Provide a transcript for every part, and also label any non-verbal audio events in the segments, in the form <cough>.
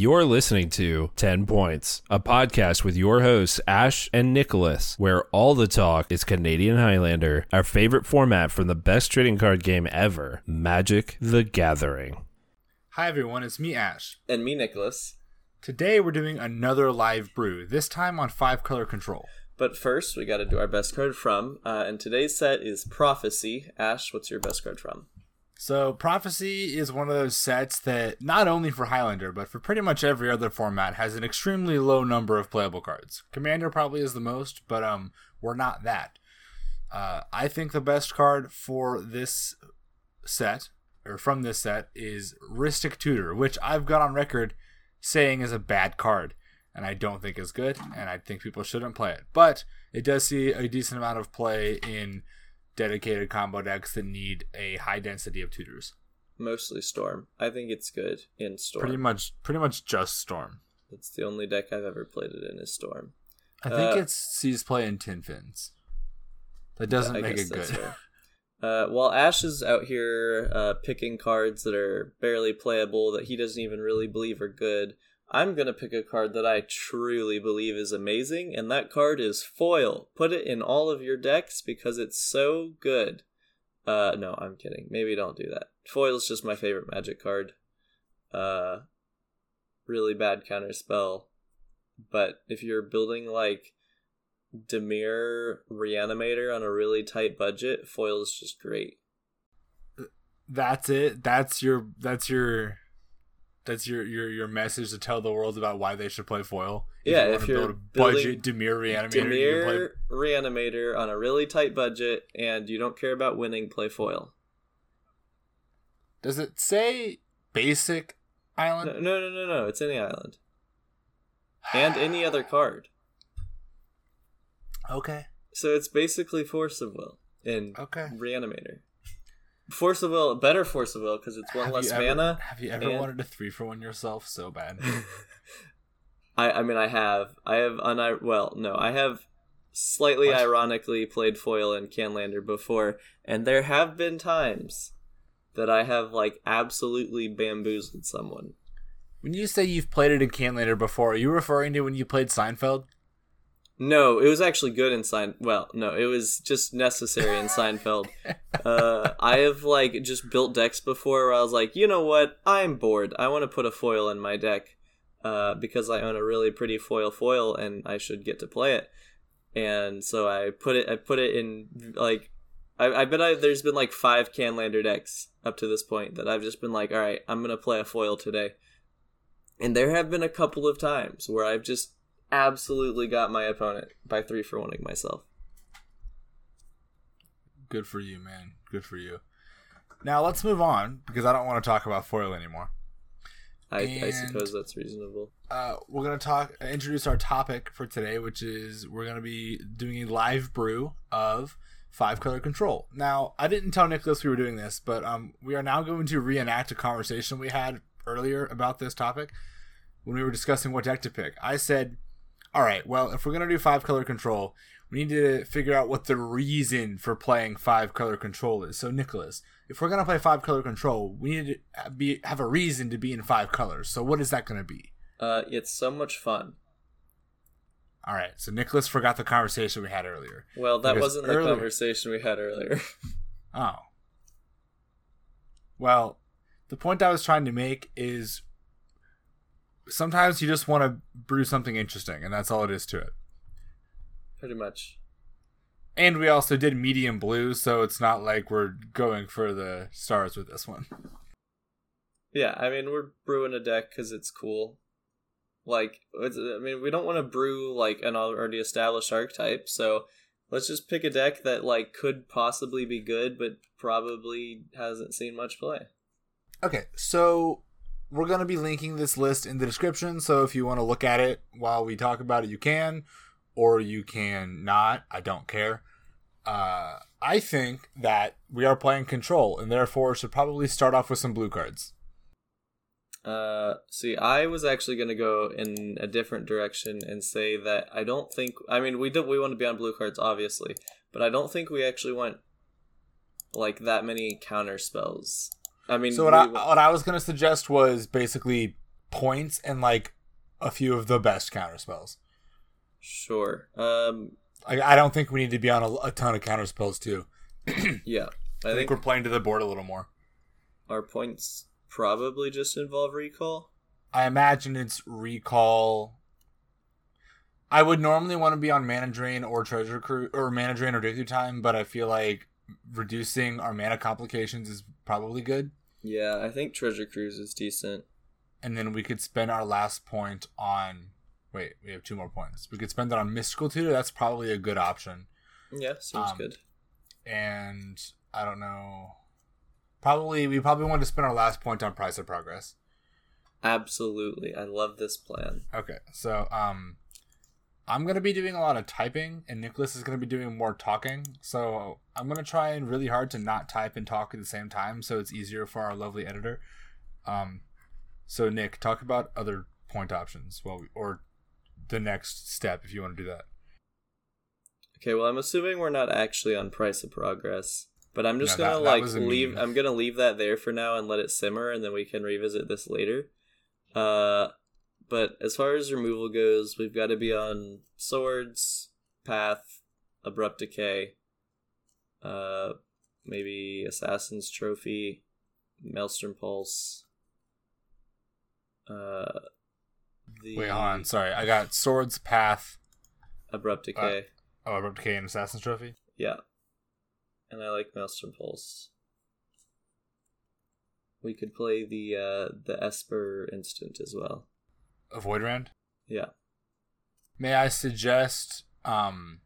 You're listening to 10 Points, a podcast with your hosts, Ash and Nicholas, where all the talk is Canadian Highlander, our favorite format from the best trading card game ever, Magic the Gathering. Hi everyone, it's me Ash. And me, Nicholas. Today we're doing another live brew, this time on 5 color control. But first, we got to do our best card from, uh, and today's set is Prophecy. Ash, what's your best card from? So Prophecy is one of those sets that not only for Highlander, but for pretty much every other format has an extremely low number of playable cards. Commander probably is the most, but um we're not that. Uh, I think the best card for this set or from this set is Rhystic Tutor, which I've got on record saying is a bad card and I don't think is good and I think people shouldn't play it. But it does see a decent amount of play in dedicated combo decks that need a high density of tutors. Mostly Storm. I think it's good in Storm. Pretty much, pretty much just Storm. It's the only deck I've ever played it in is Storm. I think uh, it sees play in Tin Fins. That doesn't yeah, make it good. <laughs> Uh, while Ash is out here uh, picking cards that are barely playable that he doesn't even really believe are good, I'm going to pick a card that I truly believe is amazing, and that card is Foil. Put it in all of your decks because it's so good. Uh, no, I'm kidding. Maybe don't do that. Foil is just my favorite magic card. Uh, really bad counter spell. But if you're building like Dimir Reanimator on a really tight budget, Foil is just great. That's it. That's your. That's your that's your your your message to tell the world about why they should play foil. If yeah, you if you're build a budget Dimir reanimator, Dimir reanimator on a really tight budget, and you don't care about winning, play foil. Does it say basic island? No, no, no, no. no. It's any island, and <sighs> any other card. Okay. So it's basically force of will in okay. reanimator. Force of Will, better Force of Will because it's one have less ever, mana. Have you ever and... wanted a three for one yourself so bad? <laughs> I I mean I have I have un well no I have slightly what? ironically played foil and Canlander before, and there have been times that I have like absolutely bamboozled someone. When you say you've played it in Canlander before, are you referring to when you played Seinfeld? No, it was actually good in Sein. Well, no, it was just necessary in Seinfeld. <laughs> uh, I have like just built decks before where I was like, you know what? I'm bored. I want to put a foil in my deck uh, because I own a really pretty foil foil and I should get to play it. And so I put it. I put it in like. I, I bet I, there's been like five Canlander decks up to this point that I've just been like, all right, I'm gonna play a foil today. And there have been a couple of times where I've just absolutely got my opponent by three for winning myself. Good for you, man. Good for you. Now let's move on because I don't want to talk about foil anymore. I, I suppose that's reasonable. Uh, we're gonna talk, introduce our topic for today, which is we're gonna be doing a live brew of five color control. Now, I didn't tell Nicholas we were doing this, but um, we are now going to reenact a conversation we had earlier about this topic when we were discussing what deck to pick. I said all right, well, if we're going to do five color control, we need to figure out what the reason for playing five color control is. So, Nicholas, if we're going to play five color control, we need to be have a reason to be in five colors. So, what is that going to be? Uh, it's so much fun. All right, so Nicholas forgot the conversation we had earlier. Well, that wasn't the earlier... conversation we had earlier. oh. Well, the point I was trying to make is sometimes you just want to brew something interesting, and that's all it is to it. Pretty much. And we also did medium blue, so it's not like we're going for the stars with this one. Yeah, I mean we're brewing a deck because it's cool. Like, I mean, we don't want to brew like an already established archetype, so let's just pick a deck that like could possibly be good, but probably hasn't seen much play. Okay, so we're going to be linking this list in the description. So if you want to look at it while we talk about it, you can, or you can not. I don't care. Uh, I think that we are playing control and therefore should probably start off with some blue cards. Uh, see, I was actually going to go in a different direction and say that I don't think. I mean, we do we want to be on blue cards, obviously, but I don't think we actually want like that many counter spells. I mean, so what I what I was gonna suggest was basically points and like a few of the best counter spells. Sure. Um. Like I don't think we need to be on a, a ton of counter spells too. <clears throat> Yeah. I I think think we're playing to the board a little more. our points probably just involve recall. I imagine it's recall. I would normally want to be on mana drain or treasure cruise or mana drain or dig through time, but I feel like reducing our mana complications is probably good. Yeah, I think Treasure Cruise is decent. And then we could spend our last point on. Wait, we have two more points. We could spend that on mystical tutor. That's probably a good option. Yeah, seems Um, good. And I don't know. Probably we probably want to spend our last point on price of progress. Absolutely. I love this plan. Okay, so um, I'm gonna be doing a lot of typing, and Nicholas is gonna be doing more talking. So I'm gonna try and really hard to not type and talk at the same time, so it's easier for our lovely editor. Um, so Nick, talk about other point options, well, or the next step if you want to do that. Okay, well, I'm assuming we're not actually on Price of Progress, but I'm just No, gonna that like a leave. I'm gonna leave that there for now and let it simmer, and then we can revisit this later. Uh, but as far as removal goes, we've got to be on swords, path, abrupt decay, uh, maybe assassin's trophy, maelstrom pulse. Uh, the Wait, hold on. Sorry, I got swords, path, abrupt decay. oh, abrupt decay, and assassin's trophy. Yeah. And I like Maelstrom Pulse. We could play the uh the Esper instant as well. A Void Rend. Yeah. May I suggest um,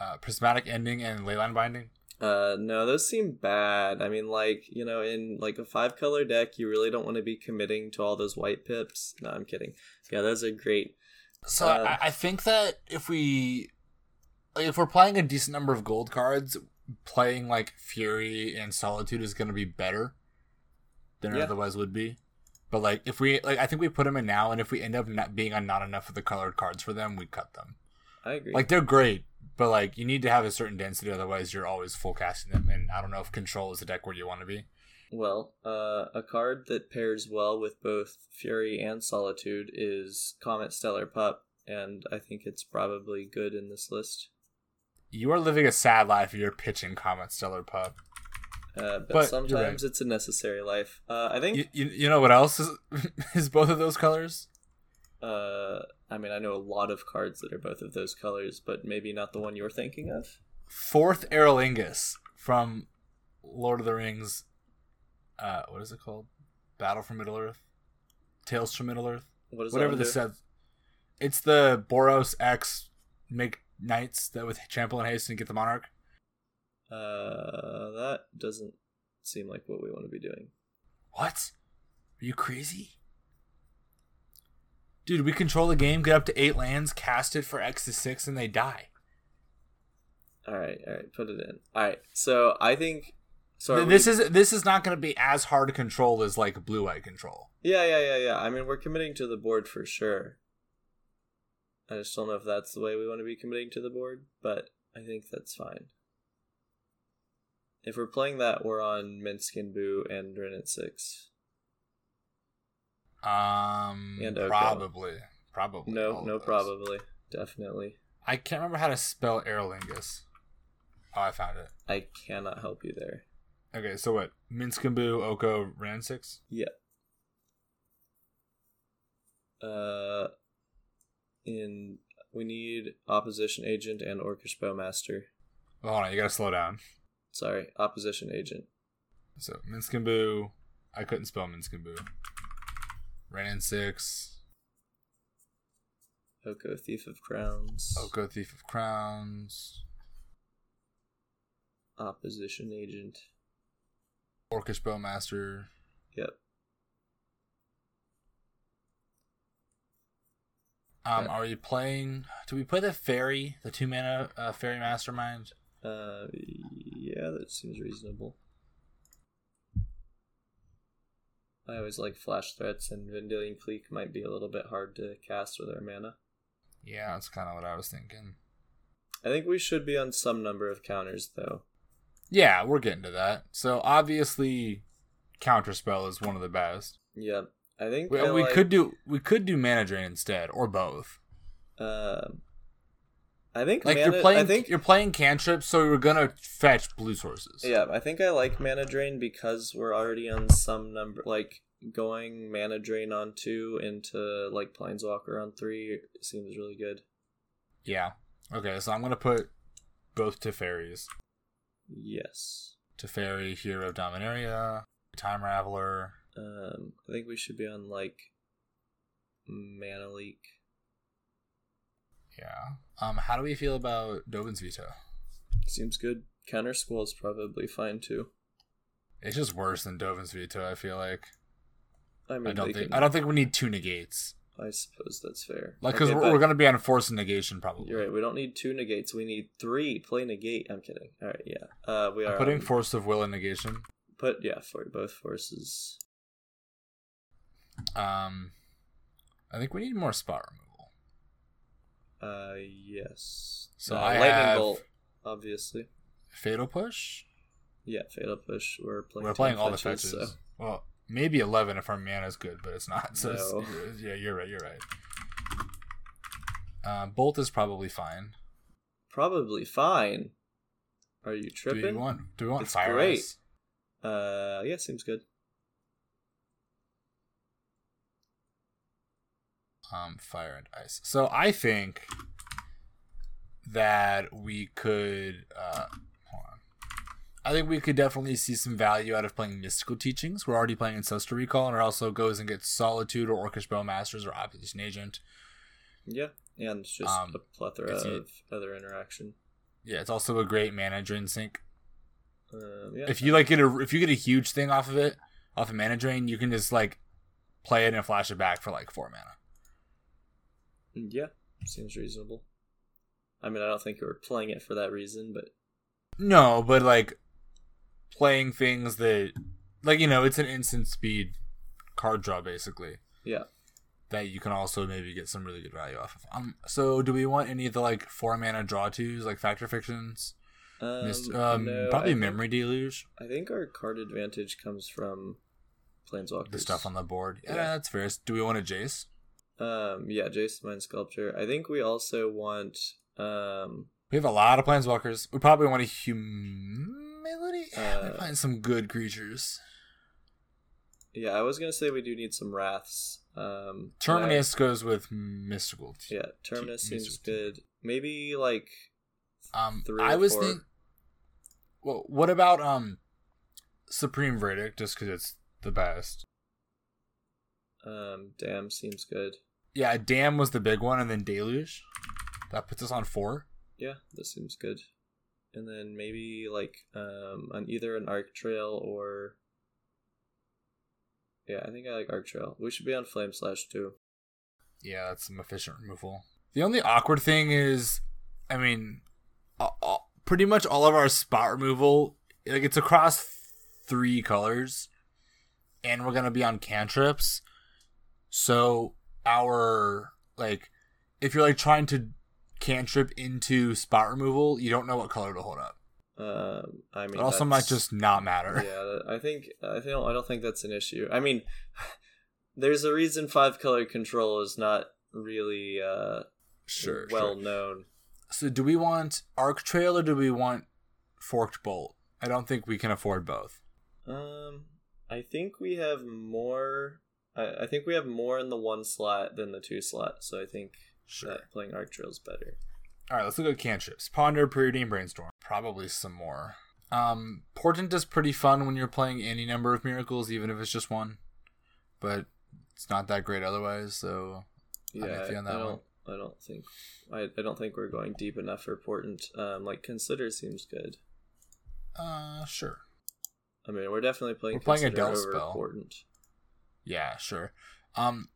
uh, prismatic ending and leyline binding? Uh no, those seem bad. I mean like, you know, in like a five color deck you really don't want to be committing to all those white pips. No, I'm kidding. Yeah, those are great. So Uh, I, I think that if we, like, if we're playing a decent number of gold cards, playing like Fury and Solitude is going to be better than it otherwise would be. But like, if we like, I think we put them in now, and if we end up not being on not enough of the colored cards for them, we cut them. I agree. Like they're great, but like you need to have a certain density, otherwise you're always full casting them. And I don't know if Control is the deck where you want to be. Well, uh, a card that pairs well with both Fury and Solitude is Comet Stellar Pup, and I think it's probably good in this list. You are living a sad life if you're pitching Comet Stellar Pup. Uh, but, But sometimes right. it's a necessary life. Uh, I think. You, you, you know what else is <laughs> is both of those colors? Uh, I mean, I know a lot of cards that are both of those colors, but maybe not the one you're thinking of. Forth Eorlingas from Lord of the Rings. Uh, what is it called? Battle for Middle Earth, Tales from Middle Earth, What is whatever one says. It's the Boros X make knights that with trample and haste and get the monarch. Uh, that doesn't seem like what we want to be doing. What? Are you crazy? Dude, we control the game, get up to eight lands, cast it for X to six, and they die. All right, all right, put it in. All right, so I think. So this we- is this is not going to be as hard to control as like blue eye control. Yeah, yeah, yeah, yeah. I mean, we're committing to the board for sure. I just don't know if that's the way we want to be committing to the board, but I think that's fine. If we're playing that, we're on Minsc and Boo and Wrenn and Six. Um, And Oko. probably, probably. No, no, probably, definitely. I can't remember how to spell Eorlingas. Oh, I found it. I cannot help you there. Okay, so what? Minsc and Boo, Oko, Wrenn and Six. Yeah. Uh, in we need opposition agent and orcish bowmaster. Hold on, you gotta slow down. Sorry, opposition agent. So Minsc and Boo, I couldn't spell Minsc and Boo. Ran six. Oko, thief of crowns. Oko, Thief of Crowns. Opposition agent. Orcish Bowmaster. Yep. Um, are you playing? Do we play the fairy, the two mana uh, Faerie Mastermind? Uh, yeah, that seems reasonable. I always like flash threats, and Vendilion Clique might be a little bit hard to cast with our mana. Yeah, that's kind of what I was thinking. I think we should be on some number of counters, though. Yeah, we're getting to that. So obviously, Counterspell is one of the best. Yep. I think We, we like, could do we could do mana drain instead, or both. Um, I think Like mana, you're playing, I think you're playing cantrips, so you're gonna fetch blue sources. yeah, I think I like mana drain because we're already on some number. Like going mana drain on two into like planeswalker on three seems really good. Yeah. Okay, so I'm gonna put both Teferis. Yes. Teferi, Hero of Dominaria, Time Raveler. Um, I think we should be on like mana leak. Yeah. Um, how do we feel about Dovin's Veto? Seems good. Countersquall is probably fine too. It's just worse than Dovin's Veto. I feel like. I mean, I don't think. can- I don't think we need two negates. I suppose that's fair. Like, because Okay, we're, but we're gonna be on force and negation probably. You're right. We don't need two negates. We need three. Play negate. I'm kidding. All right. Yeah. Uh, we are I'm putting on- force of will and negation. Put yeah for both forces. Um, I think we need more spot removal. Uh, yes. So Uh, I lightning have- bolt, obviously. Fatal push. Yeah, fatal push. We're playing. We're playing all the fetches, fetches. so- Well, maybe eleven if our mana is good, but it's not. <laughs> So it's- yeah, you're right. You're right. Uh, Bolt is probably fine. Probably fine. Are you tripping? Do we want? Do we want It's fire great. ice? Uh, yeah, seems good. Um, fire and ice. So I think that we could. Uh, hold on. I think we could definitely see some value out of playing mystical teachings. We're already playing Ancestral Recall, and it also goes and gets Solitude or Orcish Bowmasters or Opposition Agent. Yeah, and it's just Um, a plethora of other interaction. Yeah, it's also a great mana drain sink. Um, yeah, If you like get a if you get a huge thing off of it, off of mana drain, you can just like play it and flash it back for like four mana. Yeah, seems reasonable. I mean, I don't think we're playing it for that reason, but No, but like playing things that like you know, it's an instant speed card draw basically yeah. that you can also maybe get some really good value off of. Um so do we want any of the like four mana draw twos like Fact or Fictions? Um, Mist- um no, probably I think- memory deluge, I think our card advantage comes from planeswalkers. the stuff on the board. Yeah, Yeah. that's fair. Do we want a Jace? Um, yeah, Jace the Mind Sculptor. I think we also want um We have a lot of planeswalkers. We probably want a humility. Uh, we find some good creatures. yeah, I was gonna say we do need some wraths. Um but I- Terminus goes with mystical. yeah, Terminus Keep seems mystical. good. Maybe like Um, Three I was thinking. Well, what about um, Supreme Verdict? Just because it's the best. um Damn seems good. Yeah, Damn was the big one, and then Deluge. That puts us on four. Yeah, this seems good. And then maybe like um on either an arc trail or Yeah, I think I like arc trail. We should be on flame slash too. Yeah, that's some efficient removal. The only awkward thing is, I mean, all, pretty much all of our spot removal, like it's across three colors, and we're gonna be on cantrips. So our like, if you're like trying to cantrip into spot removal, you don't know what color to hold up. Um I mean It also might just not matter. <laughs> Yeah, I think I don't I don't think that's an issue. I mean, <laughs> there's a reason five color control is not really uh Sure. well sure. known. So do we want arc trail or do we want forked bolt? I don't think we can afford both. Um, I think we have more. I, I think we have more in the one slot than the two slot. So I think Sure. that playing arc trail is better. All right, let's look at cantrips. Ponder, Preordain, Brainstorm. Probably some more. Um, Portent is pretty fun when you're playing any number of miracles, even if it's just one. But it's not that great otherwise. So Yeah, on I that one. don't. I don't think. I, I don't think we're going deep enough for portent. Um, like consider seems good. uh, sure. I mean, we're definitely playing. We're playing a Consider spell. Portent. Yeah, sure. Um,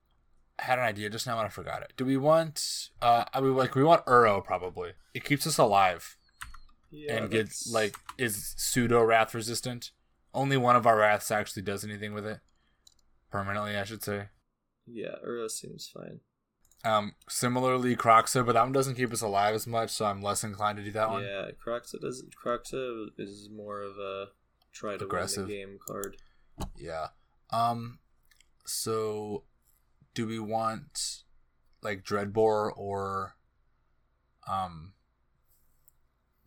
I had an idea just now and I forgot it. Do we want? Uh, I mean, like we want Uro probably. It keeps us alive. Yeah, and gets like is pseudo wrath resistant. Only one of our wraths actually does anything with it permanently, I should say. Yeah, Uro seems fine. Um, similarly, Kroxa, but that one doesn't keep us alive as much, so I'm less inclined to do that one. Yeah, Kroxa does. Kroxa is more of a try to Aggressive. win the game card. Yeah. Um, So, do we want like Dreadbore or um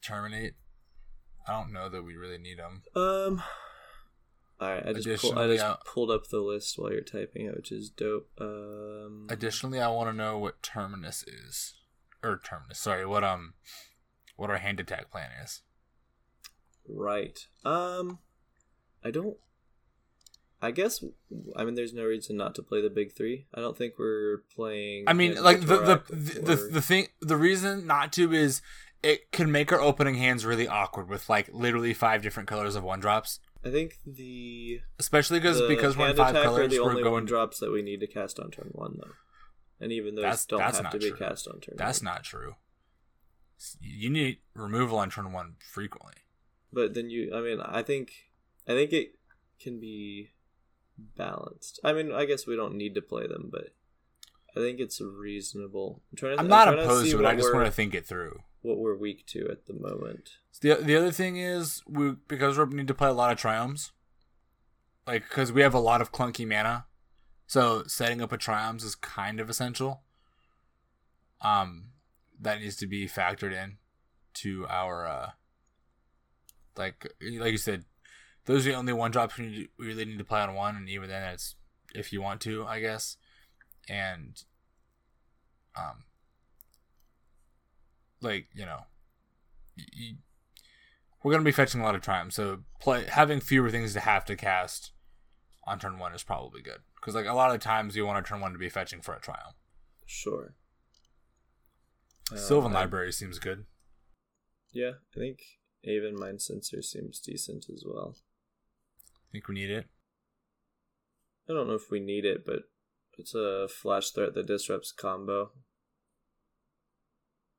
Terminate? I don't know that we really need them. Um. All right, I just pull, I just uh, pulled up the list while you're typing it, which is dope. Um. Additionally, I want to know what Terminus is, or Terminus. Sorry, what um, what our hand attack plan is. Right. Um. I don't. I guess. I mean, there's no reason not to play the big three. I don't think we're playing. I mean, like the the, the the the thing, the reason not to is it can make our opening hands really awkward with like literally five different colors of one drops. I think the Especially because because we're in five colors, the we're only one going. drops that we need to cast on turn one, though. And even those That's- don't that's have to be cast on turn. That's one. not true. You need removal on turn one frequently. But then you, I mean, I think, I think it can be balanced. I mean, I guess we don't need to play them, but I think it's reasonable. I'm trying to. I'm not to opposed see to it. I just want to think it through. what we're weak to at the moment. The the other thing is we because we need to play a lot of triomes, like because we have a lot of clunky mana, so setting up a triomes is kind of essential. Um, that needs to be factored in to our uh, like like you said, those are the only one drops we, really need to play on one, and even then it's if you want to, I guess, and um, like you know y- y- we're gonna be fetching a lot of time, so play having fewer things to have to cast on turn one is probably good because like a lot of times you want a turn one to be fetching for a triome. Sure. Uh, Sylvan I- Library seems good. Yeah, I think Aven Mindcensor seems decent as well. Think we need it. I don't know if we need it, but it's a flash threat that disrupts combo.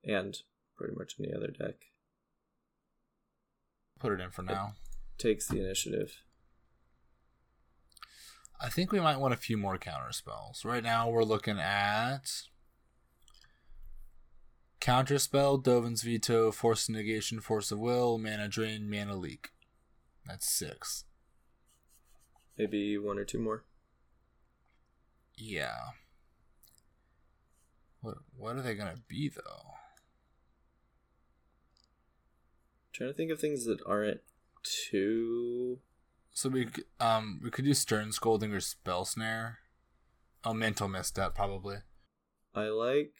And pretty much any other deck. Put it in for now. Takes the initiative. I think we might want a few more counter spells. Right now we're looking at counter spell, Dovin's veto, force of negation, force of will, mana drain, mana leak. That's six. Maybe one or two more. Yeah. What what are they gonna be though? trying to think of things that aren't too. So we um we could do stern scolding or spell snare. Oh, mental misstep probably. I like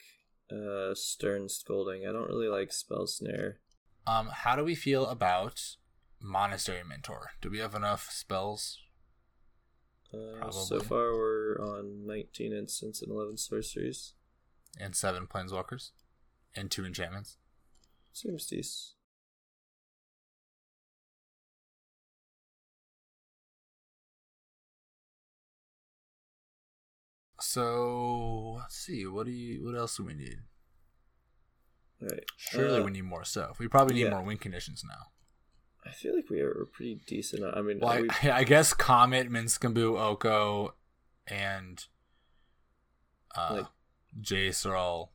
uh, Stern Scolding. I don't really like Spell Snare. Um, how do we feel about monastery mentor? Do we have enough spells? Uh, so far, we're on 19 instants and 11 sorceries. and seven planeswalkers and two enchantments. Seems decent. So let's see. What do you? What else do we need? Right. Surely Uh, we need more stuff. We probably need yeah. more win conditions now. I feel like we are pretty decent. I mean, Well, are we, I, <laughs> I guess Comet, Minskambu, Oko, and uh, Like- Jace are all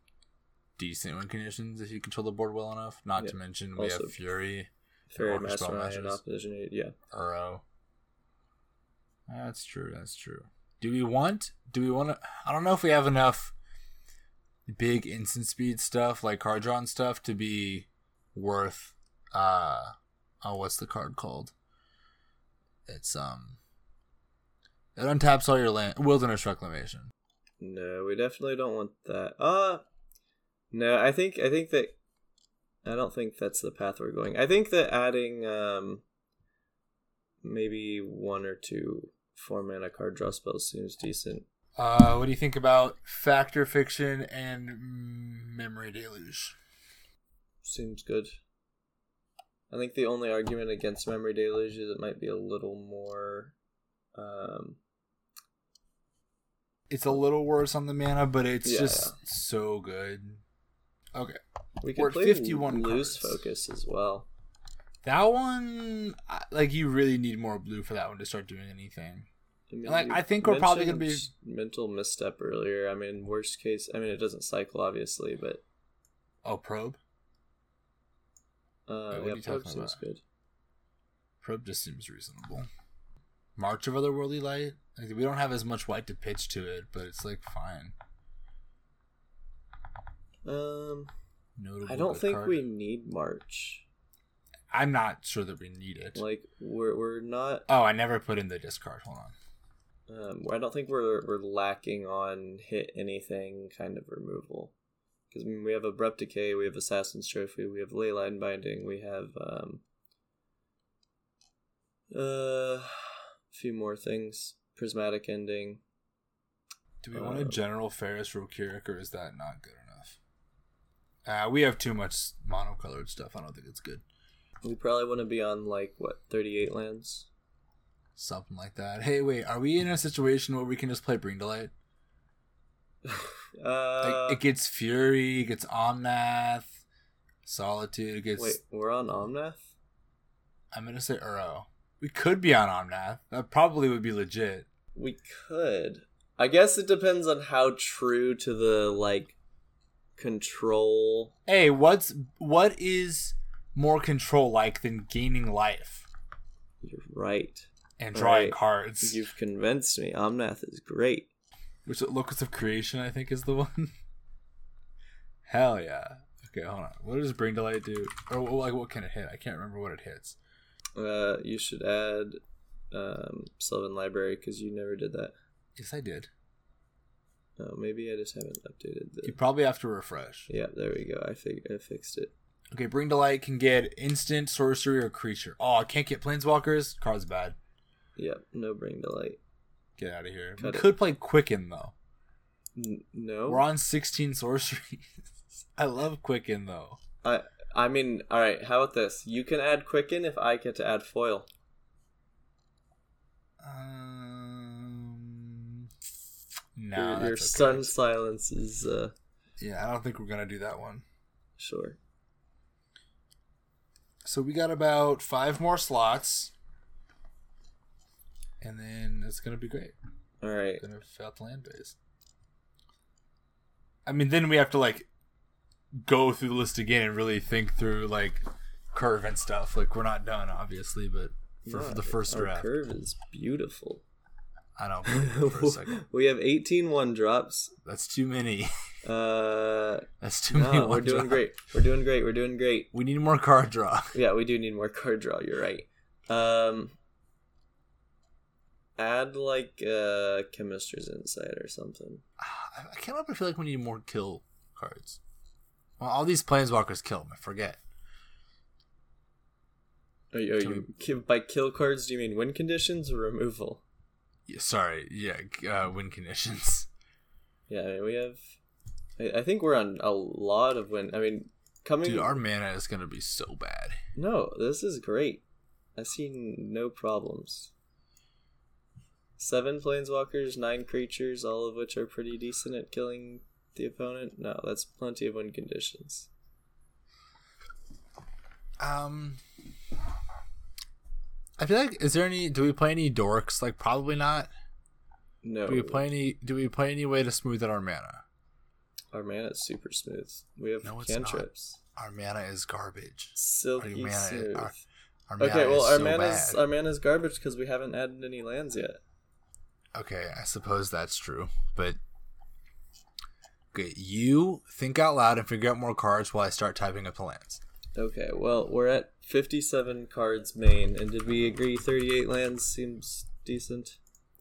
decent win conditions if you control the board well enough. Not Yeah. to mention we Also- have Fury, Spell Mastermind and. Opposition. Yeah. Uro. That's true. That's true. Do we want? Do we want to? I don't know if we have enough big instant speed stuff like card drawn stuff to be worth. uh Oh, what's the card called? It's um. It untaps all your land. Wilderness Reclamation. No, we definitely don't want that. Uh no, I think I think that I don't think that's the path we're going. I think that adding um maybe one or two four mana card draw spells seems decent. Uh, what do you think about Fact or Fiction and Memory Deluge? Seems good. I think the only argument against Memory Deluge is it might be a little more um It's a little worse on the mana, but it's Yeah, just yeah. so good. Okay. we We're play 51 lose focus as well. That one, like, you really need more blue for that one to start doing anything. I mean, Like, I think we're probably gonna be- mental misstep earlier. I mean, worst case. I mean, it doesn't cycle obviously, but Oh, probe. Uh, Wait, what yeah, are you probe seems about? good. Probe just seems reasonable. March of Otherworldly Light. Like, we don't have as much white to pitch to it, but it's like fine. Um, Notable I don't think card. we need March. I'm not sure that we need it. Like we're we're not. oh, I never put in the discard. Hold on. Um, I don't think we're we're lacking on hit anything kind of removal. Because I mean, we have abrupt decay, we have assassin's trophy, we have leyline binding, we have um, uh, a few more things. Prismatic ending. Do we want a Um, general Ferrous Rokiric, or is that not good enough? Uh, we have too much monocolored stuff. I don't think it's good. We probably want to be on like what thirty eight lands. Something like that. Hey, wait, are we in a situation where we can just play Bring to Light? <laughs> Uh, Like, it gets Fury, it gets Omnath, Solitude, it gets. wait, we're on Omnath. I'm gonna say Uro. We could be on Omnath. That probably would be legit. We could. I guess it depends on how true to the like control. Hey, what's what is more control like than gaining life You're right. and drawing Right. cards? You've convinced me. Omnath is great. Which Locus of Creation, I think, is the <laughs> one. Hell yeah. Okay, hold on. What does Bring to Light do? Or like, what can it hit? I can't remember what it hits. Uh, you should add um, Sylvan Library because you never did that. Yes, I did. Oh, maybe I just haven't updated the. You probably have to refresh. Yeah, there we go. I fig- I fixed it. Okay, Bring to Light can get instant, sorcery, or creature. Oh, I can't get Planeswalkers? Card's bad. Yep, no bring to light. Get out of here. Cut we it. could play Quicken, though. N- no, We're on 16 sorceries. <laughs> I love Quicken, though. I I mean, all right. How about this? You can add Quicken if I get to add foil. Um, no, your your that's sun silence is uh Yeah, I don't think we're gonna do that one. sure. So we got about five more slots, and then it's gonna be great. All right. Gonna fill out the land base. I mean, then we have to like go through the list again and really think through like curve and stuff. Like we're not done, obviously, but for, for the first draft, curve is beautiful. I don't <laughs> know for a second. <laughs> we have 18 one drops. That's too many. <laughs> Uh, That's too many. no, we're doing drop. great. We're doing great. We're doing great. We need more card draw. Yeah, we do need more card draw. You're right. Um, add like uh, chemister's insight or something. I can't help but feel like we need more kill cards. Well, all these planeswalkers kill them. I forget. Are you, are you ki- by kill cards? Do you mean win conditions or removal? Yeah, sorry, yeah, uh, win conditions. <laughs> Yeah, I mean, we have. I, I think we're on a lot of win. I mean, coming. Dude, our mana is gonna be so bad. No, this is great. I see no problems. Seven planeswalkers, nine creatures, all of which are pretty decent at killing the opponent. No, that's plenty of win conditions. Um, I feel like is there any? Do we play any dorks? Like probably not. No, Do we play any? Do we play any way to smooth out our mana? our mana is super smooth. We have No, it's not. cantrips. Our mana is garbage. Silky Our mana- smooth. our- Our mana okay, well, is our so mana's bad. our mana's garbage because we haven't added any lands yet. Okay, I suppose that's true, but okay, you think out loud and figure out more cards while I start typing up the lands. Okay, well, we're at fifty-seven cards main, and did we agree thirty-eight lands seems decent?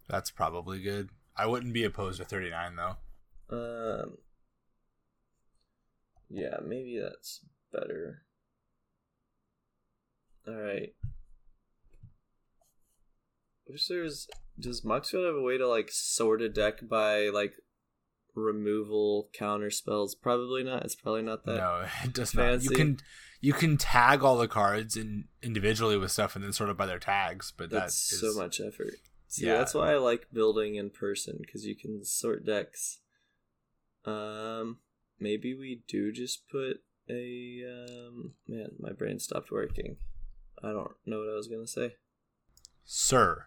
That's probably good. I wouldn't be opposed to 39 though. Um. Yeah, maybe that's better. All right. Wish there's. Does Moxfield have a way to like sort a deck by like removal counter spells? Probably not. It's probably not that. no, <laughs> it does not. fancy. You can you can tag all the cards in individually with stuff and then sort of by their tags, but That's that is so much effort. See, Yeah. that's why I like building in person because you can sort decks. Um, maybe we do just put a um. Man, my brain stopped working. I don't know what I was gonna say. Sir.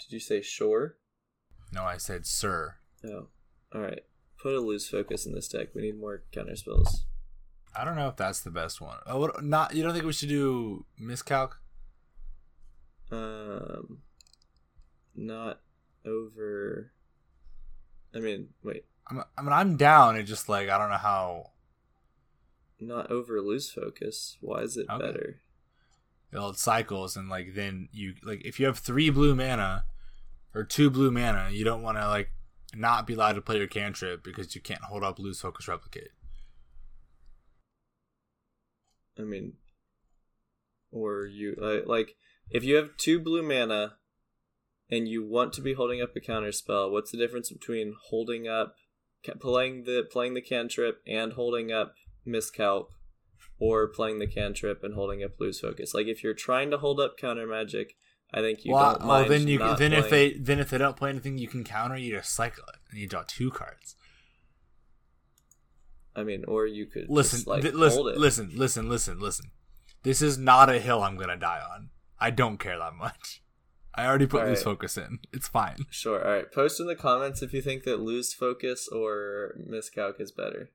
Did you say shore? No, I said sir. Oh, all right. Put a lose focus in this deck. We need more counter spells. I don't know if that's the best one. Oh, not you don't think we should do miscalc? Um, not over. I mean, wait, I'm, I mean, I'm down. It's just like I don't know how. not over lose focus. Why is it Okay. better? Well, it cycles, and like then you like if you have three blue mana or two blue mana, you don't want to like not be allowed to play your cantrip because you can't hold up lose focus replicate. I mean, or you like, like if you have two blue mana and you want to be holding up a counter spell, what's the difference between holding up, playing the playing the cantrip and holding up miscalc, or playing the cantrip and holding up lose focus? Like if you're trying to hold up counter magic, I think you well, don't well, then you not then if they then if they don't play anything you can counter, you just cycle it and you draw two cards. I mean, or you could Listen, just, like th- listen, hold it. listen, listen, listen, listen. This is not a hill I'm gonna die on. I don't care that much. I already put loose Alright. focus in. It's fine. Sure. All right. Post in the comments if you think that lose focus or miscalc is better.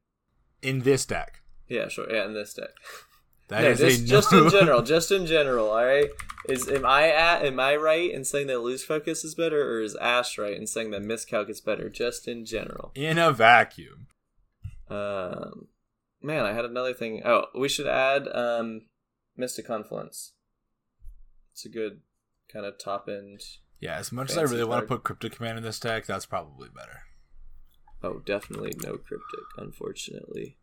In this deck, Yeah, sure. Yeah, in this deck. that no, is just, in general. <laughs> Just in general. All right. Is am I at am I right in saying that lose focus is better, or is Ash right in saying that miscalc is better? Just in general. in a vacuum. Um, man, I had another thing. Oh, we should add um, Mystic Confluence. It's a good kind of top end. Yeah, as much as I really want to put Cryptic Command in this deck, that's probably better. Oh, definitely no cryptic, unfortunately.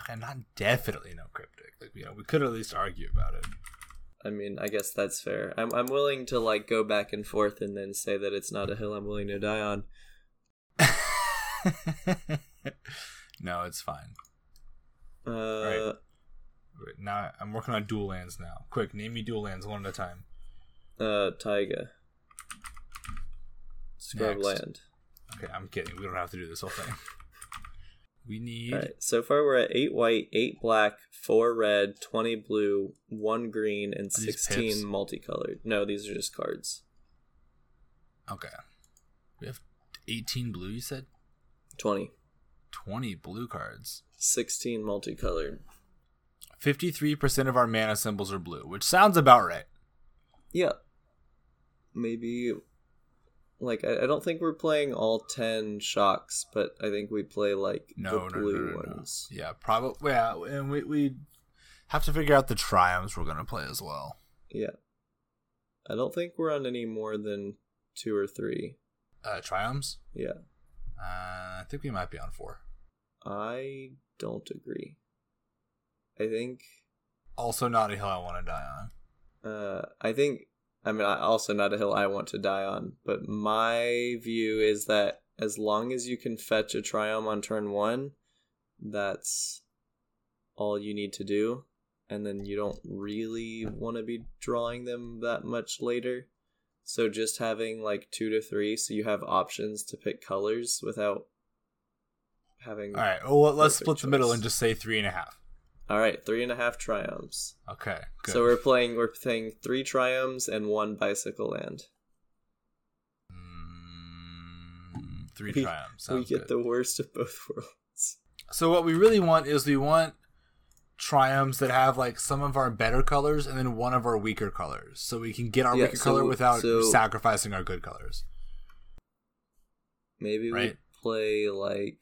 Okay, not definitely no Cryptic. Like you know, we could at least argue about it. I mean, I guess that's fair. I'm I'm willing to like go back and forth and then say that it's not a hill I'm willing to die on. <laughs> no, it's fine. Uh, Right. Wait, now I'm working on dual lands now. Quick, name me dual lands one at a time. uh, Taiga. Scrub Next. land. Okay, I'm kidding. We don't have to do this whole thing. We need All right. So far, we're at eight white, eight black, four red, twenty blue, one green, and Are sixteen multicolored. No, these are just cards. Okay. We have 18 blue, you said? Twenty. 20 blue cards. 16 multicolored. 53% of our mana symbols are blue, which sounds about right. Yeah. Maybe. Like I, I don't think we're playing all ten shocks, but I think we play like No, the no, blue no, no. ones. Yeah, probably. Yeah, and we, we have to figure out the triomes we're going to play as well. Yeah. I don't think we're on any more than two or three. Uh, triomes? Yeah. Uh, I think we might be on four. I don't agree. I think Also, not a hill I want to die on. uh I think I mean I also not a hill I want to die on, but my view is that as long as you can fetch a triome on turn 1, that's all you need to do and then you don't really want to be drawing them that much later. So just having like 2 to 3 so you have options to pick colors without having All right. Well, let's split the middle and just say three and a half. All right, three and a half triomes. Okay. Good. So we're playing we're playing three triomes and one bicycle land. Mm, three We- triomes. we get good. the worst of both <laughs> worlds. So what we really want is we want triomes that have like some of our better colors and then one of our weaker colors, so we can get our Yeah, weaker so- color without so- sacrificing our good colors. Maybe Right. we play like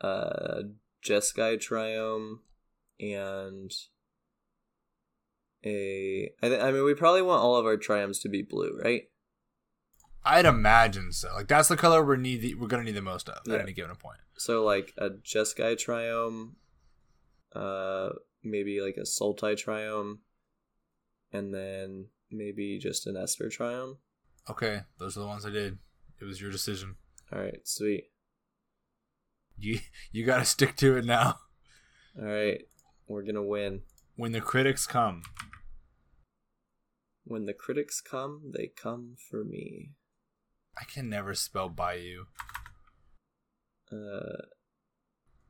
uh Jeskai Triome and a I, th- I mean we probably want all of our triomes to be blue, right? I'd imagine so. Like that's the color we're need we're gonna need the most of Yeah. at any given point. So like a Jeskai Triome, uh maybe like a Sultai Triome, and then maybe just an Esper Triome. Okay, those are the ones I did. It was your decision. All right, sweet. You you got to stick to it now. All right, we're gonna win. When the critics come, When the critics come, they come for me. I can never spell Bayou. Uh,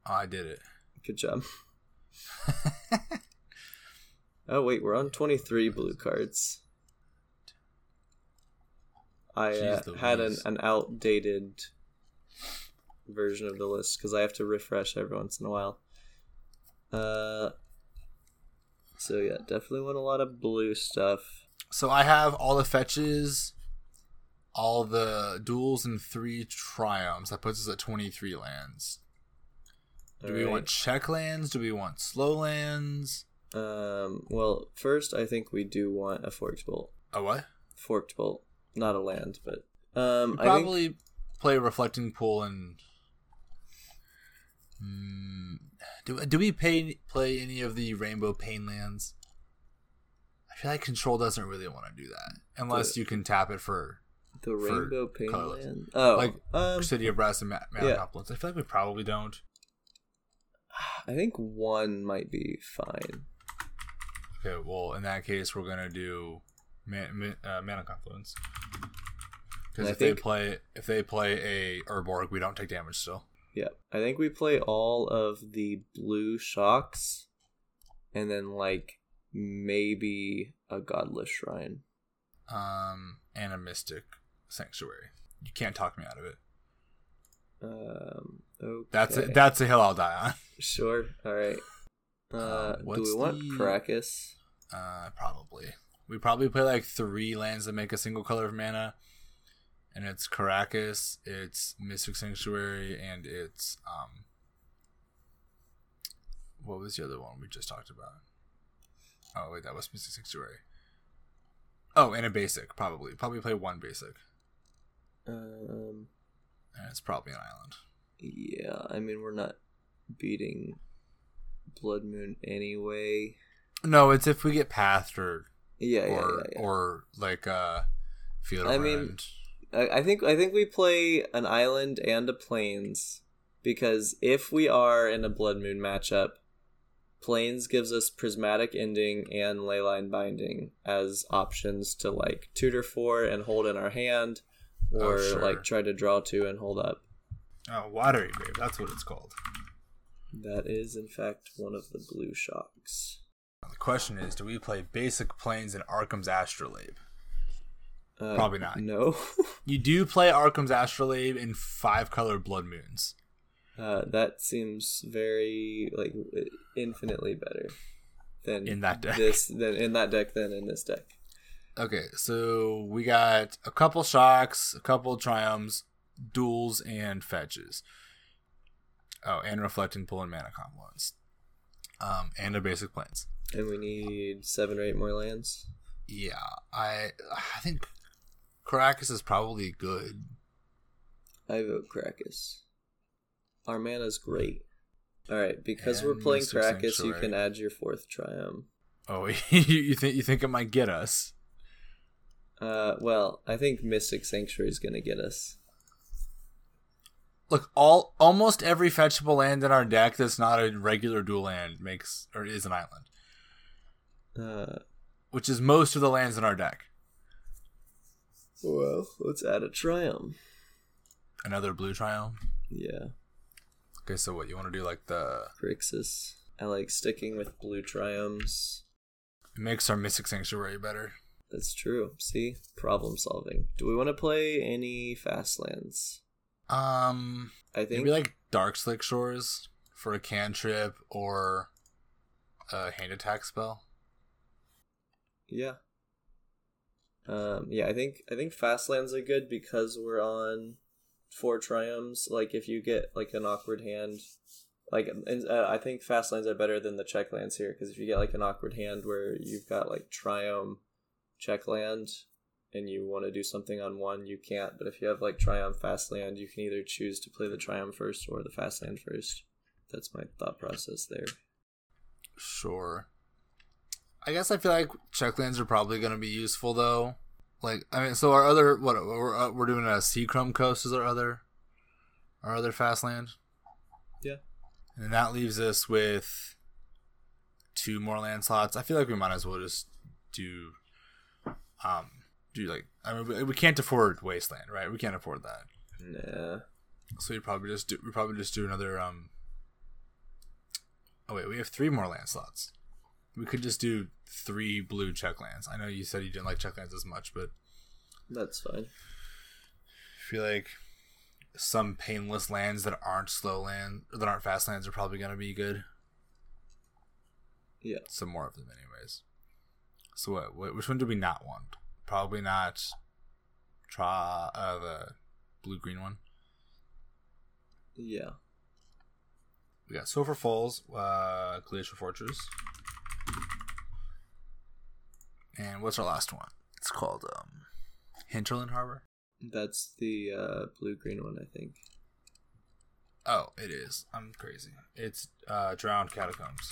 Oh, I did it. good job. <laughs> oh wait, we're on twenty three blue cards. I uh, had an, an outdated version of the list because I have to refresh every once in a while. Uh, so yeah, definitely want a lot of blue stuff. So I have all the fetches, all the duals, and three triomes. That puts us at 23 lands. Do we Alright. want check lands? Do we want slow lands? Um. Well, first, I think we do want a forked bolt. A what? Forked bolt, not a land, but um. I think probably play reflecting pool and. Hmm, do do we pay, play any of the rainbow pain lands? I feel like control doesn't really want to do that unless The- you can tap it for the rainbow pain land. Oh, Like, um, City of Brass and Ma- Mana yeah. I feel like we probably don't. I think one might be fine. Okay, well in that case we're gonna do man, man, uh, Mana Confluence. Because if they play if they play a Urborg, we don't take damage still. Yeah, I think we play all of the blue shocks, and then like maybe a godless shrine. Um, and a Mystic Sanctuary. You can't talk me out of it. Um, okay. That's a, that's a hill I'll die on. <laughs> sure. All right. Uh, Uh, do we want the-? Uh, probably. We probably play like three lands that make a single color of mana, and it's Karakas, it's Mystic Sanctuary, and it's um. What was the other one we just talked about? Oh wait, that was Mystic Sanctuary. Oh, and a basic probably. Probably play one basic, Um, and it's probably an island. yeah. I mean, we're not beating Blood Moon anyway. No, it's if we get pathed or Yeah, yeah, or yeah. yeah. or like uh, Field of I mean. I, think I think we play an island and a plains because if we are in a blood moon matchup, plains gives us prismatic ending and leyline binding as options to like tutor for and hold in our hand, Oh, or sure. like try to draw to and hold up. Oh, Watery Grave. That's what it's called. That is in fact one of the blue shocks. The question is, do we play basic plains in Arcum's Astrolabe? Uh, Probably not. No. <laughs> You do play Arcum's Astrolabe in five color blood moons. uh, that seems very like infinitely better than In that deck. This than in that deck than in this deck. Okay, so we got a couple shocks, a couple triomes, duals, and fetches. Oh, and reflecting pool and mana confluence. Um, and a basic plains. And we need seven or eight more lands. Yeah, I I think Karakas is probably good. I vote Karakas. Our mana's great. Alright, because And we're playing Karakas, you can add your fourth Triome. Oh, <laughs> you think you think it might get us? Uh, well, I think Mystic Sanctuary is gonna get us. Look, all almost every fetchable land in our deck that's not a regular dual land makes or is an island, Uh, which is most of the lands in our deck. Well, let's add a Triome. Another blue triome. Yeah, Okay, so what you want to do? Like the Grixis. I like sticking with blue Triomes. it makes our mystic sanctuary better. That's true. See? Problem solving. Do we want to play any fast lands? Um, I think maybe like Darkslick Shores for a cantrip or a hand attack spell. Yeah. Um, yeah, I think I think fast lands are good because we're on four triomes. Like if you get like an awkward hand, like and uh, I think fast lands are better than the check lands here because if you get like an awkward hand where you've got like triome, check land, and you want to do something on one, you can't. But if you have like triome fast land, you can either choose to play the triome first or the fast land first. That's my thought process there. Sure. I guess I feel like checklands are probably going to be useful though. Like I mean, so our other what we're uh, we're doing a Seachrome Coast is our other our other fast land, Yeah. and that leaves us with two more land slots. I feel like we might as well just do um do like I mean we, we can't afford Wasteland, right? We can't afford that, Nah. so we probably just do we probably just do another um. Oh wait, we have three more land slots. We could just do three blue checklands. I know you said you didn't like checklands as much, but That's fine. I feel like some painless lands that aren't slow land that aren't fast lands are probably gonna be good. Yeah. Some more of them, anyways. So what? what which one do we not want? Probably not. Try uh, the blue green one. Yeah. We got Sulphur Falls, uh, Glacial Fortress, and what's our last one? It's called um, Hinterland Harbor. That's the uh, blue green one, I think. Oh, it is. I'm crazy. It's uh, Drowned Catacombs,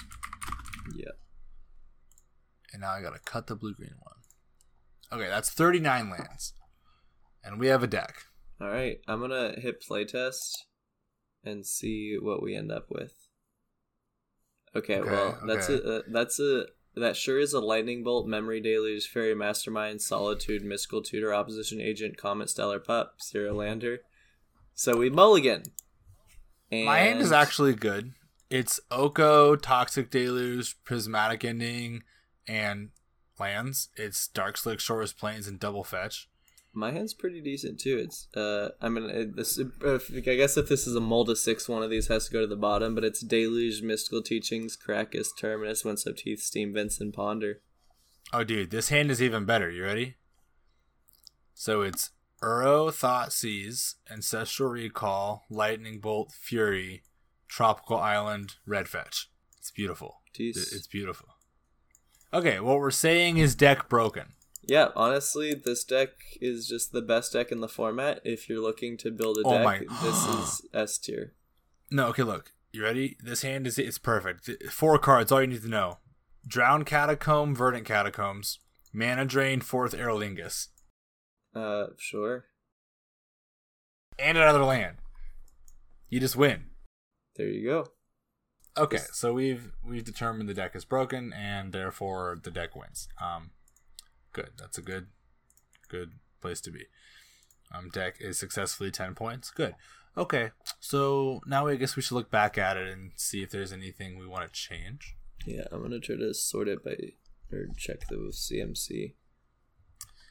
Yeah. and now I gotta cut the blue green one. Okay, that's 39 lands, and we have a deck. All right, I'm gonna hit playtest and see what we end up with. Okay, Okay, well, that's okay. a uh, that's a that sure is a lightning bolt, memory deluge, Faerie Mastermind, solitude, mystical tutor, opposition agent, comet, stellar pup, zero lander. So we mulligan. And My hand is actually good. It's Oko, Toxic Deluge, Prismatic Ending, and lands. It's Darkslick, Shortest Plains, and Double Fetch. My hand's pretty decent too. It's uh, I mean, it, this if, I guess if this is a mold of six, one of these has to go to the bottom. But it's deluge, mystical teachings, Karakas, terminus, once up teeth, steam, Vincent, ponder. Oh, dude, this hand is even better. You ready? So it's Uro, Thoughtseize, Ancestral Recall, Lightning Bolt, Fury, Tropical Island, Red Fetch. It's beautiful. Jeez. It's beautiful. Okay, what we're saying is deck broken. Yeah, honestly, this deck is just the best deck in the format. If you're looking to build a Oh deck, my- this is <gasps> S tier. No, okay, look. You ready? This hand is it's perfect. Four cards, all you need to know. Drowned Catacomb, Verdant Catacombs, Mana Drain, Forth Eorlingas, Uh, sure. and another land. You just win. There you go. Okay, so we've we've determined the deck is broken and therefore the deck wins. Um good. That's a good good place to be. Um deck is successfully 10 points. Good. Okay. So now I guess we should look back at it and see if there's anything we want to change. Yeah, I'm gonna try to sort it by or check the CMC.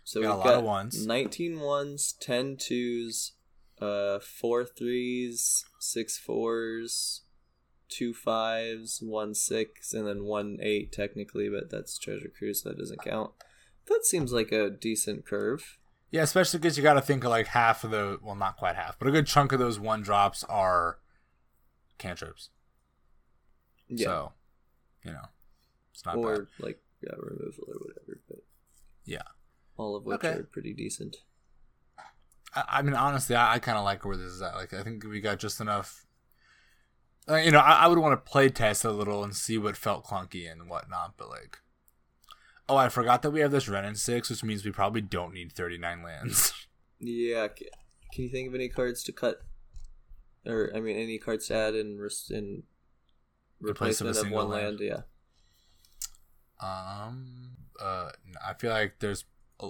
So We got we've a lot got of ones. 19 ones, 10 twos, uh, four threes, six fours, two fives, one six, and then one eight technically, but that's Treasure Cruise, so that doesn't count. That seems like a decent curve. Yeah, especially because you got to think of like half of the well, not quite half, but a good chunk of those one drops are cantrips. Yeah. So, you know, it's not or bad. like yeah, removal or whatever, but Yeah. all of which Okay. are pretty decent. I, I mean, honestly, I, I kind of like where this is at. Like, I think we got just enough. Uh, you know, I, I would want to play test a little and see what felt clunky and whatnot, but like, oh, I forgot that we have this Wrenn and Six, which means we probably don't need thirty nine lands. <laughs> Yeah, can you think of any cards to cut, or I mean, any cards to add in res- in Replace of of, one land. land? Yeah. um, uh, I feel like there's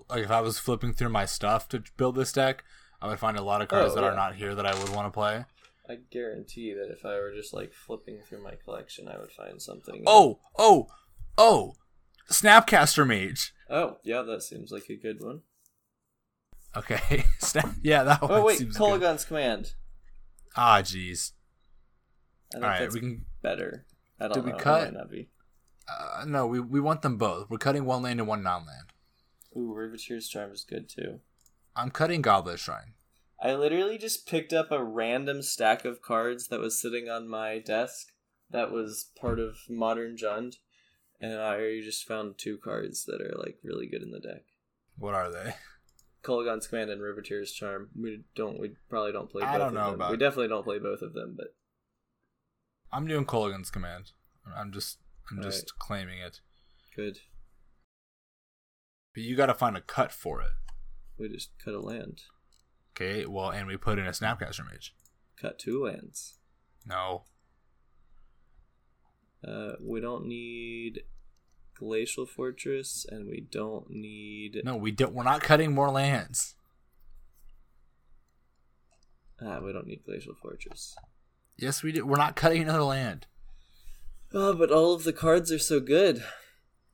like if I was flipping through my stuff to build this deck, I would find a lot of cards Oh, that yeah. are not here that I would want to play. I guarantee that if I were just like flipping through my collection, I would find something. Oh, oh, oh, Snapcaster Mage. oh, yeah, that seems like a good one. Okay, <laughs> Snap. Yeah, that one Oh wait, good. Command. Ah, jeez. All right, we can. better. I don't Did we know. It cut? might not be. Uh, no, we we want them both. We're cutting one land and one non-land. Ooh, Riveteer's Charm is good too. I'm cutting Godless Shrine. I literally just picked up a random stack of cards that was sitting on my desk that was part of Modern Jund, and I just found two cards that are like really good in the deck. What are they? Kolaghan's Command and Riveteer's Charm. We don't. We probably don't play. I both don't of know them. about- We definitely don't play both of them, but I'm doing Kolaghan's command. I'm just I'm All just claiming it. good. But you got to find a cut for it. We just cut a land. Okay. Well, and we put in a Snapcaster Mage. Cut two lands. No. Uh, we don't need Glacial Fortress, and we don't need. No, we don't. We're not cutting more lands. Ah, we don't need Glacial Fortress. Yes, we do. We're not cutting another land. Oh, but all of the cards are so good.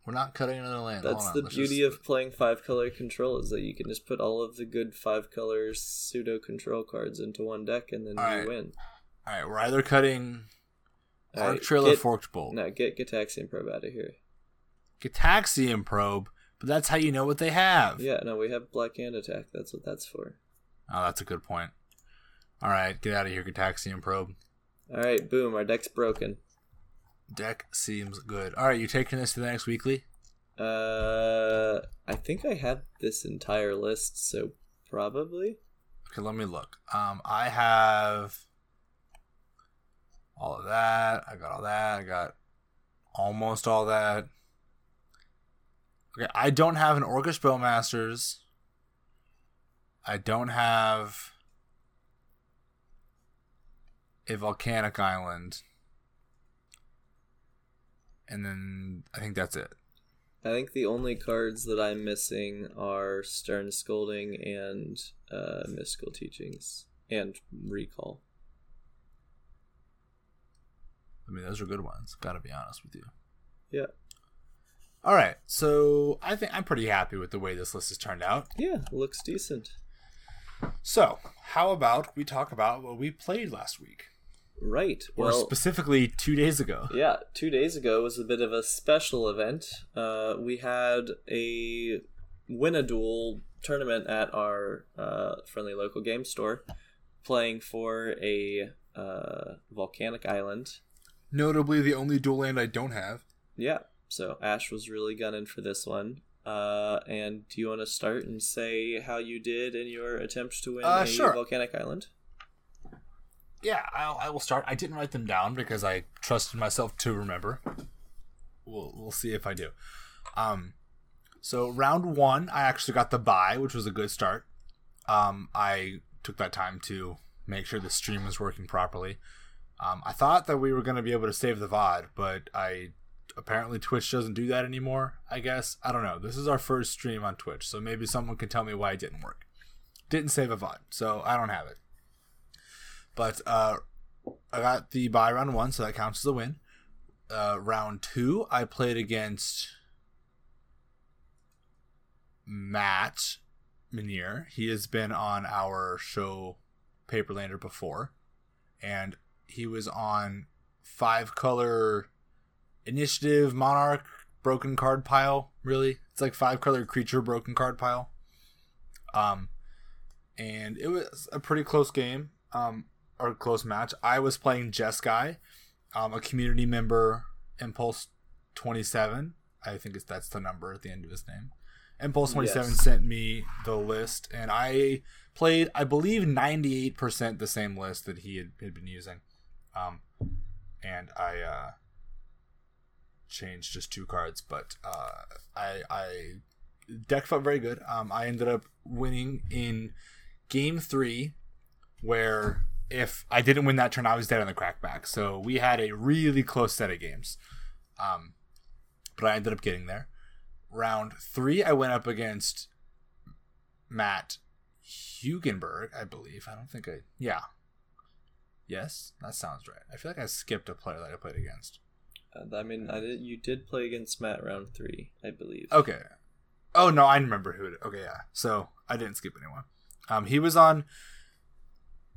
We're not cutting another land. That's on, the beauty just- of playing five color control is that you can just put all of the good five color pseudo control cards into one deck and then Alright. you win. All right, we're either cutting Arc Alright, Trail or get- Forked Bolt. No, get Gitaxian Probe out of here. Gitaxian Probe. But that's how you know what they have. Yeah, no, we have Black Hand Attack. That's what that's for. Oh, that's a good point. All right, get out of here, Gitaxian Probe. All right, boom. Our deck's broken. Deck seems good. All right, you taking this to the next weekly? Uh, I think I have this entire list, so probably. Okay, let me look. Um, I have all of that. I got all that. I got almost all that. Okay, I don't have an Orcish Bowmasters. I don't have a volcanic island. And then I think that's it. I think the only cards that I'm missing are Stern Scolding and uh, Mystical Teachings and Recall. I mean, those are good ones. Got to be honest with you. Yeah. All right, so I think I'm pretty happy with the way this list has turned out. Yeah, looks decent. So, how about we talk about what we played last week, Right. or Well, specifically two days ago? yeah, two days ago was a bit of a special event. Uh, we had a win a duel tournament at our uh, friendly local game store, playing for a uh, volcanic island. Notably, the only dual land I don't have. Yeah, so Ash was really gunning for this one. Uh, and do you want to start and say how you did in your attempt to win Uh, a sure. volcanic island? Yeah, I'll, I will start. I didn't write them down because I trusted myself to remember. We'll we'll see if I do. Um, so round one, I actually got the buy, which was a good start. Um, I took that time to make sure the stream was working properly. Um, I thought that we were going to be able to save the VOD, but I apparently Twitch doesn't do that anymore. I guess I don't know. This is our first stream on Twitch, so maybe someone can tell me why it didn't work. Didn't save a VOD, so I don't have it. But uh, I got the buy round one, so that counts as a win. Uh, round two, I played against Matt Minier. He has been on our show Paperlander before, and he was on five color initiative monarch broken card pile. Really, it's like five color creature broken card pile. Um, and it was a pretty close game. Um, or close match. I was playing Jeskai, um, a community member, Impulse twenty seven. I think it's that's the number at the end of his name. Impulse twenty seven Yes. sent me the list, and I played, I believe, ninety eight percent the same list that he had, had been using. Um, and I uh, changed just two cards, but uh, I I deck felt very good. Um, I ended up winning in game three, where if I didn't win that turn, I was dead on the crackback. So we had a really close set of games. Um, but I ended up getting there. Round three, I went up against Matt Hugenberg, I believe. I don't think I. Yeah. Yes, that sounds right. I feel like I skipped a player that I played against. Uh, I mean, I did. You did play against Matt round three, I believe. Okay. Oh no, I remember who. It, okay, yeah. So I didn't skip anyone. Um, he was on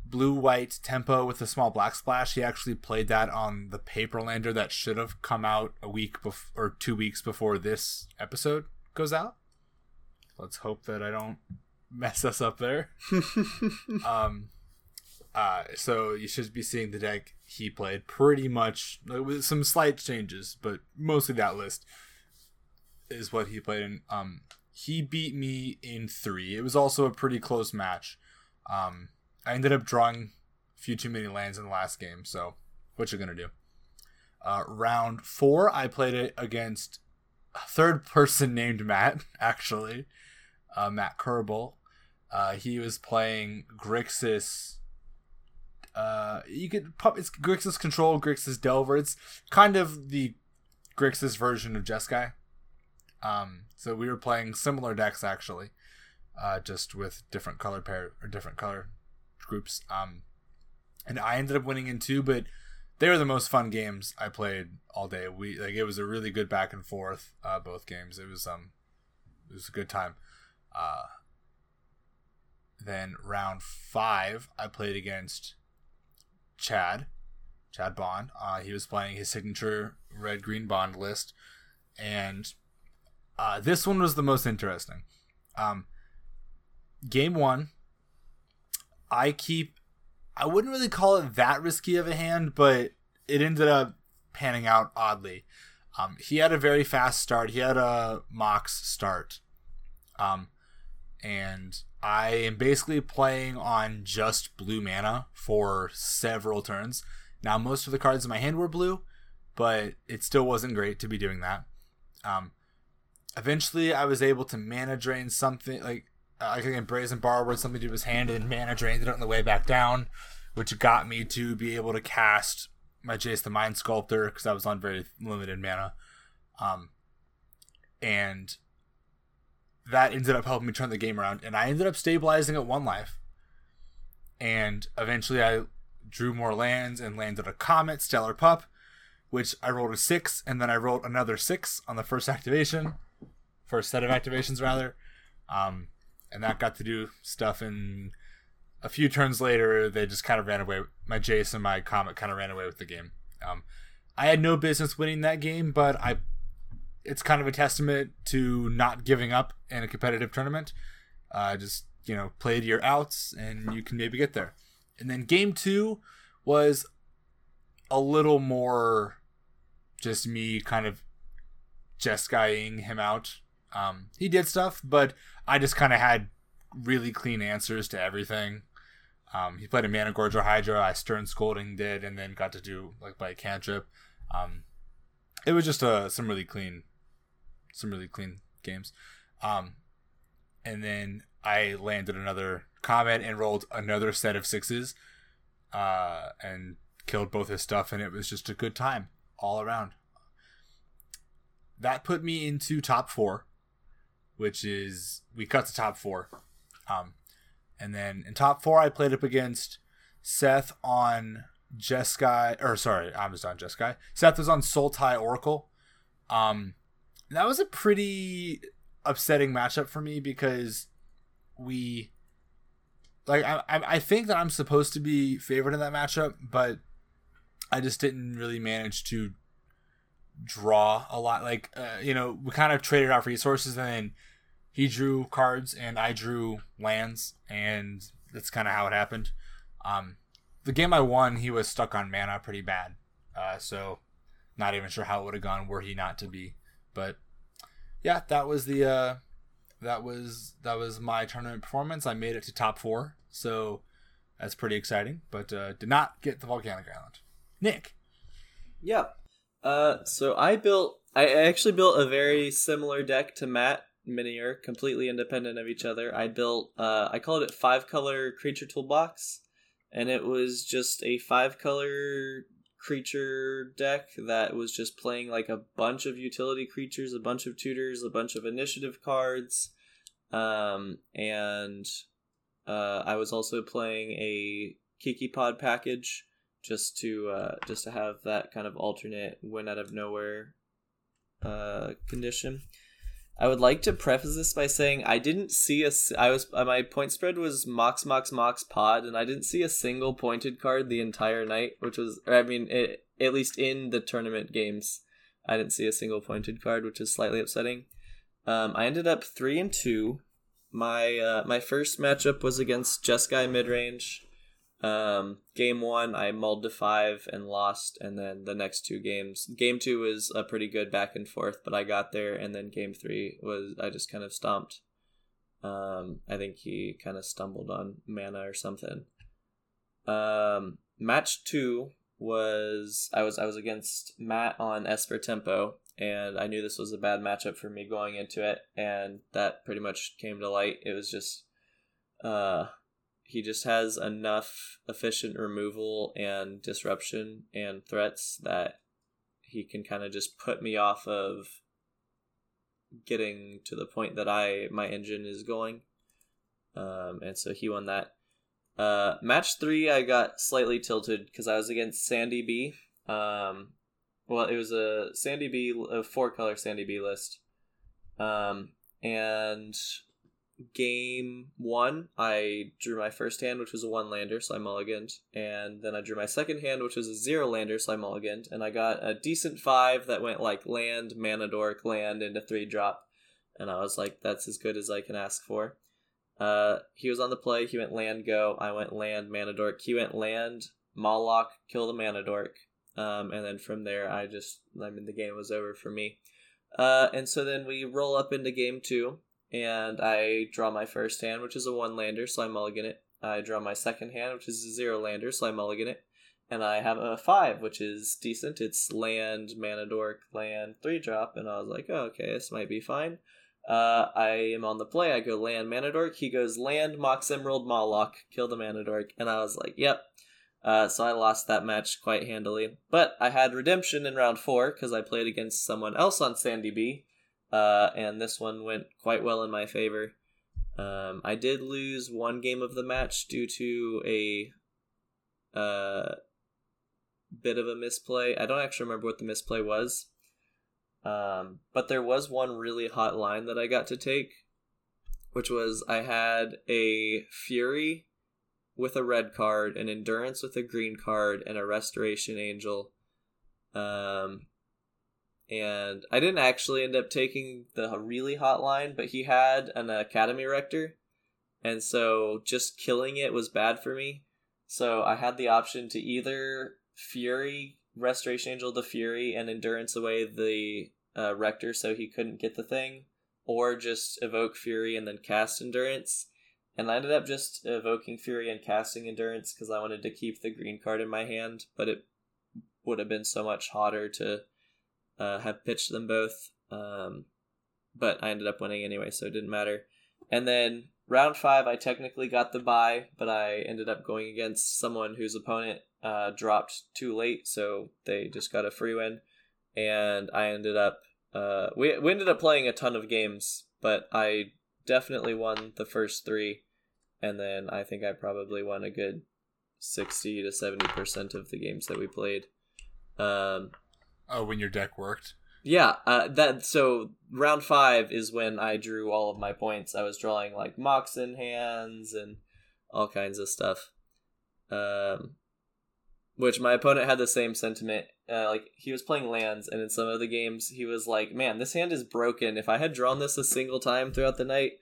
blue white tempo with a small black splash. He actually played that on the Paperlander that should have come out a week bef- or two weeks before this episode goes out. Let's hope that I don't <laughs> mess us up there. <laughs> um, uh, so you should be seeing the deck he played pretty much with some slight changes, but mostly that list is what he played in. Um, he beat me in three. It was also a pretty close match. Um, I ended up drawing a few too many lands in the last game, so what you gonna do? Uh, round four, I played it against a third <laughs> person named Matt, actually, uh, Matt Kerbal. Uh, he was playing Grixis. Uh, you could pop it's Grixis Control, Grixis Delver. It's kind of the Grixis version of Jeskai. Um, so we were playing similar decks actually, uh, just with different color pair or different color groups. Um, and I ended up winning in two, but they were the most fun games I played all day. We like it was a really good back and forth. Uh, both games. It was um, it was a good time. Uh, then round five, I played against Chad, Chad Bond. Uh, he was playing his signature red green bond list, and Uh, this one was the most interesting. Um, game one, I keep. I wouldn't really call it that risky of a hand, but it ended up panning out oddly. Um, he had a very fast start. He had a Mox start. Um, and I am basically playing on just blue mana for several turns. Now, most of the cards in my hand were blue, but it still wasn't great to be doing that. Um, eventually, I was able to mana drain something like I think Brazen Borrower something to his hand and mana drained it on the way back down, which got me to be able to cast my Jace the Mind Sculptor because I was on very limited mana. Um, and that ended up helping me turn the game around, and I ended up stabilizing at one life. And eventually, I drew more lands and landed a Comet Stellar Pup, which I rolled a six, and then I rolled another six on the first activation, first set of activations rather. Um, and that got to do stuff. And a few turns later, they just kind of ran away. My Jace and my Comet kind of ran away with the game. Um, I had no business winning that game, but I it's kind of a testament to not giving up in a competitive tournament. Uh, just you know, play to your outs, and you can maybe get there. And then game two was a little more just me kind of just guying him out. Um, he did stuff, but I just kind of had really clean answers to everything. Um, he played a Mana Gorger Hydra. I Stern Scolding did, and then got to do like by cantrip. Um, it was just uh, some really clean some really clean games. Um, and then I landed another comet and rolled another set of sixes, uh, and killed both his stuff, and it was just a good time all around. That put me into top four, which is we cut to top four. Um, and then in top four, I played up against Seth on Jeskai, or sorry, I was on Jeskai. Seth was on Sultai Oracle. Um, that was a pretty upsetting matchup for me because we like I I think that I'm supposed to be favored in that matchup, but I just didn't really manage to draw a lot. Like uh, you know, we kind of traded off resources, and then he drew cards and I drew lands, and that's kind of how it happened. Um, the game I won, he was stuck on mana pretty bad, uh, so not even sure how it would have gone were he not to be. But yeah, that was the uh, that was that was my tournament performance. I made it to top four, so that's pretty exciting. But uh, did not get the volcanic island. Nick. Yeah. Uh, so I built. I actually built a very similar deck to Matt Minier, completely independent of each other. I built. Uh, I called it five color creature toolbox, and it was just a five color creature deck that was just playing like a bunch of utility creatures, a bunch of tutors, a bunch of initiative cards, um, and uh, I was also playing a Kiki Pod package just to uh, just to have that kind of alternate win out of nowhere uh, condition. I would like to preface this by saying I didn't see a. I was uh, my point spread was Mox Mox Mox Pod, and I didn't see a single pointed card the entire night, which was I mean it, at least in the tournament games, I didn't see a single pointed card, which is slightly upsetting. Um, I ended up three and two. My uh, my first matchup was against Jeskai mid range. Um, game one, I mulled to five and lost, and then the next two games, game two was a pretty good back and forth, but I got there, and then game three was I just kind of stomped. Um, I think he kind of stumbled on mana or something. Um, match two was I was I was against Matt on Esper Tempo, and I knew this was a bad matchup for me going into it, and that pretty much came to light. It was just uh he just has enough efficient removal and disruption and threats that he can kind of just put me off of getting to the point that I my engine is going. Um, and so he won that. Uh, match three, I got slightly tilted because I was against Sandy B. Um, well, it was a Sandy B, a four color Sandy B list. Um, and game one, I drew my first hand, which was a one lander, so I mulliganed. And then I drew my second hand, which was a zero lander, so I mulliganed. And I got a decent five that went like land, mana dork, land into three drop. and I was like, that's as good as I can ask for. Uh, he was on the play. He went land go. I went land Manadork. He went land Mawloc, kill the Manadork. Um, and then from there, I just, I mean, the game was over for me. Uh, and so then we roll up into game two, and I draw my first hand, which is a one lander, so I mulligan it. I draw my second hand, which is a zero lander, so I mulligan it. And I have a five, which is decent. It's land, Manadork, land, three drop, and I was like, oh, okay, this might be fine. Uh, I am on the play. I go land Manadork. He goes land Mox Emerald Mawloc, kill the Manadork, and I was like, yep. Uh, so I lost that match quite handily. But I had redemption in round four because I played against someone else on Sandy B, uh, and this one went quite well in my favor. Um, I did lose one game of the match due to a uh, bit of a misplay. I don't actually remember what the misplay was. Um, but there was one really hot line that I got to take, which was I had a Fury with a red card, an Endurance with a green card, and a Restoration Angel. Um, and I didn't actually end up taking the really hot line, but he had an Academy Rector, and so just killing it was bad for me. So I had the option to either Fury, Restoration Angel the Fury, and Endurance away the uh, Rector so he couldn't get the thing, or just evoke Fury and then cast Endurance. And I ended up just evoking Fury and casting Endurance because I wanted to keep the green card in my hand, but it would have been so much hotter to uh, have pitched them both. Um, but I ended up winning anyway, so it didn't matter. And then round five, I technically got the bye, but I ended up going against someone whose opponent uh, dropped too late, so they just got a free win. And I ended up uh, we we ended up playing a ton of games, but I definitely won the first three, and then I think I probably won a good sixty to seventy percent of the games that we played. Um, oh, when your deck worked. Yeah, uh, that so round five is when I drew all of my points. I was drawing like Moxen hands and all kinds of stuff. Um, which my opponent had the same sentiment. Uh, like he was playing lands, and in some of the games, he was like, "Man, this hand is broken. If I had drawn this a single time throughout the night,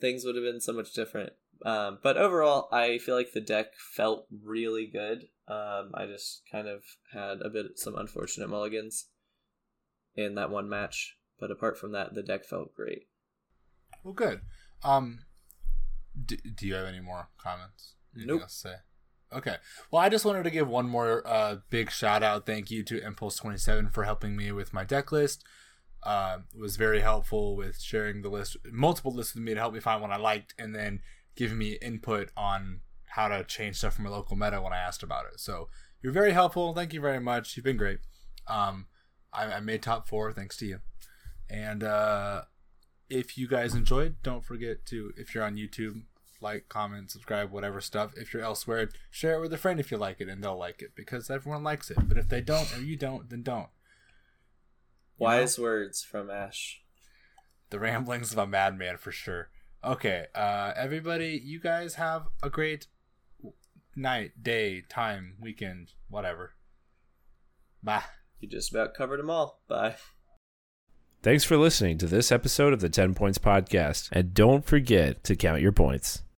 things would have been so much different." Um, but overall, I feel like the deck felt really good. Um, I just kind of had a bit some unfortunate mulligans in that one match, but apart from that, the deck felt great. Well, good. Um, do, do you have any more comments? Anything nope. Say? Okay. Well, I just wanted to give one more uh, big shout out. Thank you to Impulse Twenty Seven for helping me with my deck list. Uh, was very helpful with sharing the list, multiple lists with me to help me find one I liked, and then giving me input on how to change stuff from a local meta when I asked about it. So you're very helpful. Thank you very much. You've been great. Um, I, I made top four thanks to you. And uh, if you guys enjoyed, don't forget to if you're on YouTube, like, comment, subscribe, whatever stuff. If you're elsewhere, share it with a friend if you like it, and they'll like it because everyone likes it. But if they don't or you don't, then don't. You Wise know? words from Ash. The ramblings of a madman for sure. Okay, uh, everybody, you guys have a great night, day, time, weekend, whatever. Bye. You just about covered them all. Bye. Thanks for listening to this episode of the 10 Points Podcast. And don't forget to count your points.